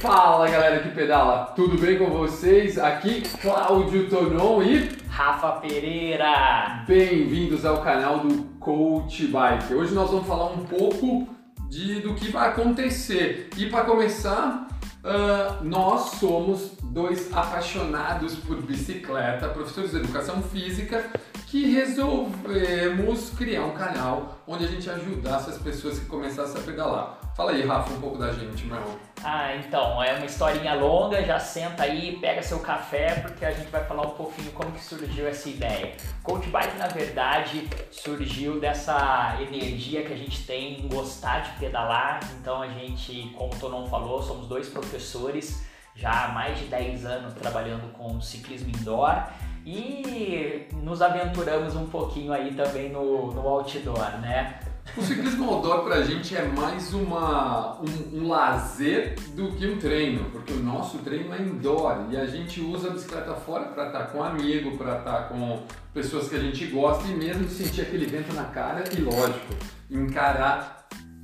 Fala galera que pedala, tudo bem com vocês? Aqui Cláudio Tonon e Rafa Pereira. Bem-vindos ao canal do Coach Bike. Hoje nós vamos falar um pouco de, do que vai acontecer. E para começar, uh, nós somos dois apaixonados por bicicleta, professores de educação física, que resolvemos criar um canal onde a gente ajudasse as pessoas que começassem a pedalar. Fala aí, Rafa, um pouco da gente, meu. Ah, então, é uma historinha longa, já senta aí, pega seu café, porque a gente vai falar um pouquinho como que surgiu essa ideia. Coach Bike, na verdade, surgiu dessa energia que a gente tem em gostar de pedalar, então a gente, como o Tonon falou, somos dois professores, já há mais de 10 anos trabalhando com ciclismo indoor, e nos aventuramos um pouquinho aí também no, no outdoor, né? O ciclismo outdoor pra gente é mais uma, um, um, lazer do que um treino, porque o nosso treino é indoor e a gente usa a bicicleta fora para estar tá com amigo, para estar tá com pessoas que a gente gosta e mesmo sentir aquele vento na cara e, lógico, encarar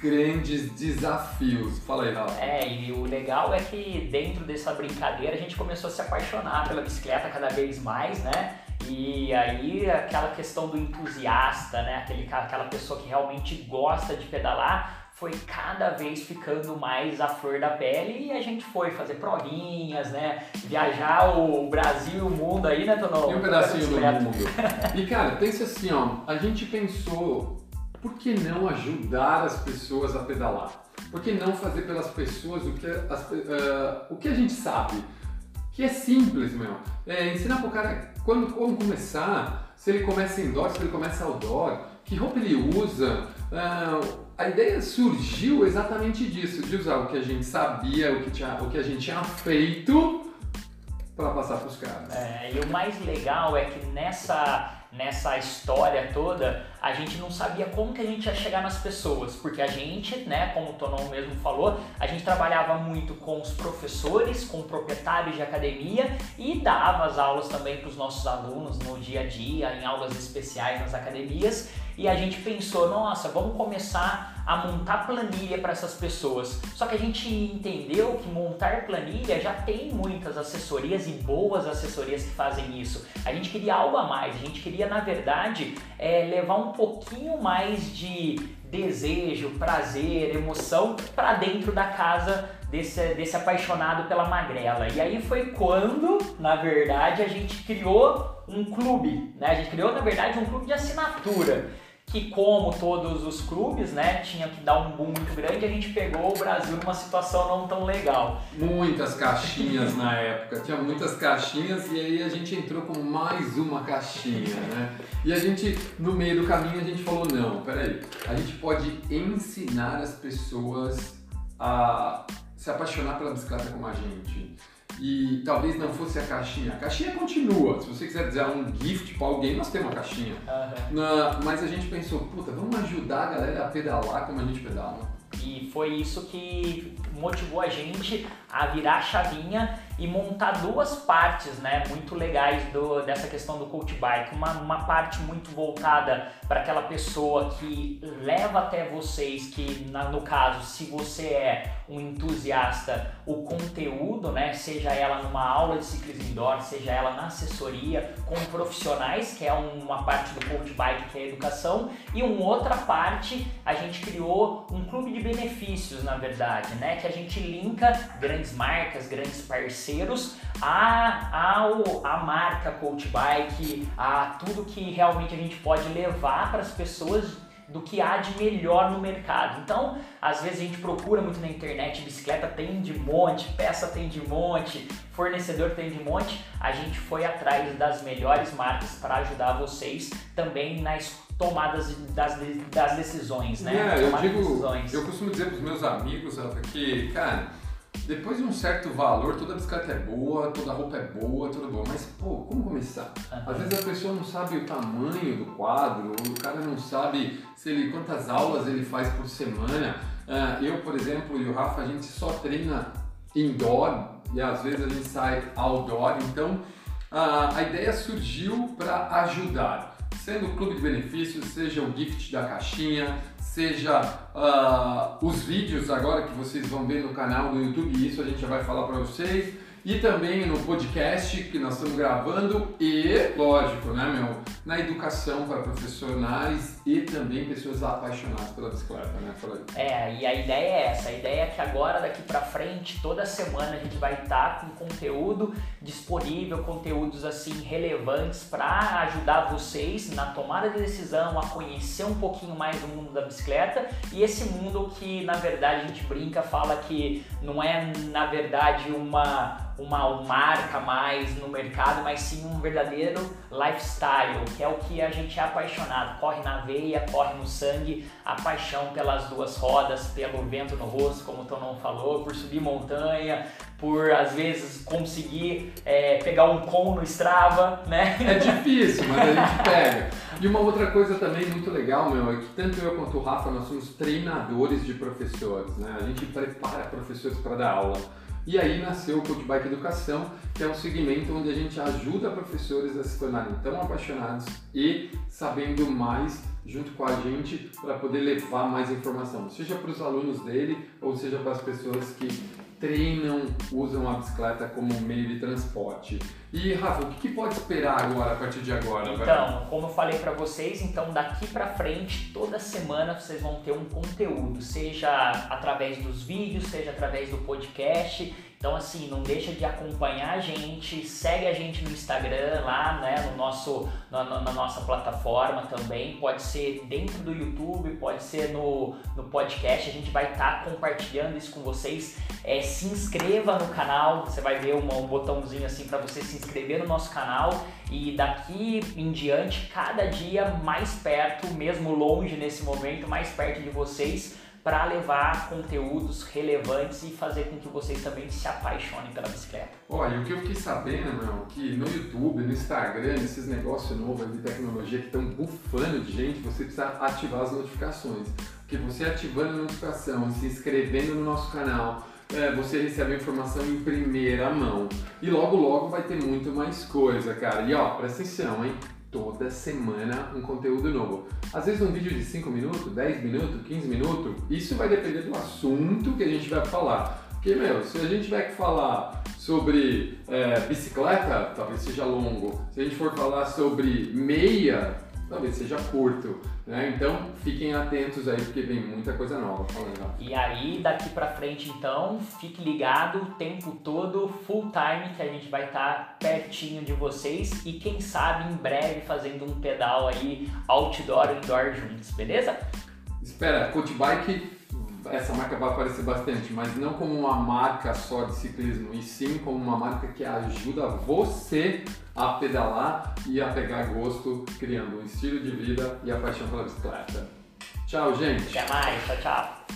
grandes desafios. Fala aí, Rafa. É, e o legal é que dentro dessa brincadeira a gente começou a se apaixonar pela bicicleta cada vez mais, né? E aí aquela questão do entusiasta, né? Aquele, aquela pessoa que realmente gosta de pedalar, foi cada vez ficando mais à flor da pele e a gente foi fazer provinhas, né? Viajar o Brasil e o mundo aí, né, Tono? E um pedacinho do mundo. E cara, pensa assim, ó, a gente pensou, por que não ajudar as pessoas a pedalar? Por que não fazer pelas pessoas o que, as, uh, o que a gente sabe? Que é simples, meu. É, ensinar pro cara quando, como começar, se ele começa indoor, se ele começa outdoor, que roupa ele usa. Uh, a ideia surgiu exatamente disso, de usar o que a gente sabia, o que, tinha, o que a gente tinha feito para passar para os caras. É, e o mais legal é que nessa nessa história toda, a gente não sabia como que a gente ia chegar nas pessoas, porque a gente, né, como o Tonon mesmo falou, a gente trabalhava muito com os professores, com proprietários de academia e dava as aulas também para os nossos alunos no dia a dia, em aulas especiais nas academias, e a gente pensou, nossa, vamos começar a montar planilha para essas pessoas. Só que a gente entendeu que montar planilha já tem muitas assessorias e boas assessorias que fazem isso. A gente queria algo a mais, a gente queria, na verdade, é, levar um pouquinho mais de desejo, prazer, emoção para dentro da casa desse, desse apaixonado pela magrela. E aí foi quando, na verdade, a gente criou um clube, né? A gente criou, na verdade, um clube de assinatura que como todos os clubes, né, tinha que dar um boom muito grande, a gente pegou o Brasil numa situação não tão legal. Muitas caixinhas na época, tinha muitas caixinhas e aí a gente entrou com mais uma caixinha, né? E a gente, no meio do caminho, a gente falou, não, peraí, a gente pode ensinar as pessoas a se apaixonar pela bicicleta como a gente e talvez não fosse a caixinha. A caixinha continua. Se você quiser dizer um gift para alguém, nós temos uma caixinha. Uhum. Mas a gente pensou, puta, vamos ajudar a galera a pedalar como a gente pedala. E foi isso que motivou a gente a virar a chavinha e montar duas partes, né, muito legais do, dessa questão do coach bike. Uma, uma parte muito voltada para aquela pessoa que leva até vocês, que na, no caso, se você é um entusiasta, o conteúdo, né, seja ela numa aula de ciclismo indoor, seja ela na assessoria com profissionais, que é uma parte do coach bike que é a educação, e uma outra parte a gente criou um clube de benefícios, na verdade, né, que a gente linka grandes marcas, grandes parceiros a, ao, a marca Coach Bike, a tudo que realmente a gente pode levar para as pessoas do que há de melhor no mercado. Então, às vezes a gente procura muito na internet, bicicleta tem de monte, peça tem de monte, fornecedor tem de monte. A gente foi atrás das melhores marcas para ajudar vocês também nas tomadas das, das decisões, né? É, eu digo, decisões. eu costumo dizer para os meus amigos que, cara, depois de um certo valor, toda bicicleta é boa, toda roupa é boa, tudo bom. Mas, pô, como começar? Às vezes a pessoa não sabe o tamanho do quadro, o cara não sabe se ele, quantas aulas ele faz por semana. Uh, eu, por exemplo, e o Rafa, a gente só treina indoor e às vezes a gente sai outdoor. Então, uh, a ideia surgiu para ajudar sendo o clube de benefícios, seja o gift da caixinha, seja uh, os vídeos agora que vocês vão ver no canal do YouTube, isso a gente já vai falar para vocês e também no podcast que nós estamos gravando e, lógico, né, meu, na educação para profissionais e também pessoas apaixonadas pela bicicleta, né? É, e a ideia é essa, a ideia é que agora, daqui para frente, toda semana a gente vai estar com conteúdo disponível, conteúdos assim relevantes para ajudar vocês na tomada de decisão, a conhecer um pouquinho mais do mundo da bicicleta e esse mundo que, na verdade, a gente brinca, fala que não é, na verdade, uma uma marca mais no mercado, mas sim um verdadeiro lifestyle, que é o que a gente é apaixonado. Corre na veia, corre no sangue, a paixão pelas duas rodas, pelo vento no rosto, como o Tonon falou, por subir montanha, por às vezes conseguir é, pegar um com no Strava, né? É difícil, mas a gente pega. E uma outra coisa também muito legal, meu, é que tanto eu quanto o Rafa, nós somos treinadores de professores, né? A gente prepara professores para dar aula. E aí nasceu o Coach Bike Educação, que é um segmento onde a gente ajuda professores a se tornarem tão apaixonados e sabendo mais junto com a gente para poder levar mais informação, seja para os alunos dele ou seja para as pessoas que treinam, usam a bicicleta como meio de transporte. E Rafa, o que, pode esperar agora a partir de agora? Então, como eu falei para vocês, então daqui para frente, toda semana vocês vão ter um conteúdo, seja através dos vídeos, seja através do podcast. Então, assim, não deixa de acompanhar a gente, segue a gente no Instagram, lá, né, no nosso, na, na nossa plataforma também. Pode ser dentro do YouTube, pode ser no, no podcast. A gente vai estar tá compartilhando isso com vocês. É, se inscreva no canal, você vai ver um, um botãozinho assim para você se inscrever no nosso canal. E daqui em diante, cada dia mais perto, mesmo longe nesse momento, mais perto de vocês para levar conteúdos relevantes e fazer com que vocês também se apaixonem pela bicicleta. Olha, o que eu fiquei sabendo, meu, que no YouTube, no Instagram, esses negócios novos de tecnologia que estão bufando de gente, você precisa ativar as notificações. Porque você ativando a notificação, se inscrevendo no nosso canal, é, você recebe a informação em primeira mão. E logo, logo vai ter muito mais coisa, cara. E ó, presta atenção, hein? toda semana um conteúdo novo. Às vezes um vídeo de 5 minutos, 10 minutos, 15 minutos, isso vai depender do assunto que a gente vai falar. Porque, meu, se a gente que falar sobre é, bicicleta, talvez seja longo. Se a gente for falar sobre meia, talvez seja curto. Né? Então fiquem atentos aí porque vem muita coisa nova falando. E aí daqui para frente então fique ligado o tempo todo, full time que a gente vai estar tá pertinho de vocês e quem sabe em breve fazendo um pedal aí outdoor indoor juntos, beleza? Espera, Coach Bike essa marca vai aparecer bastante, mas não como uma marca só de ciclismo, e sim como uma marca que ajuda você a pedalar e a pegar gosto, criando um estilo de vida e a paixão pela bicicleta. Tchau, gente! Até mais, tchau, tchau!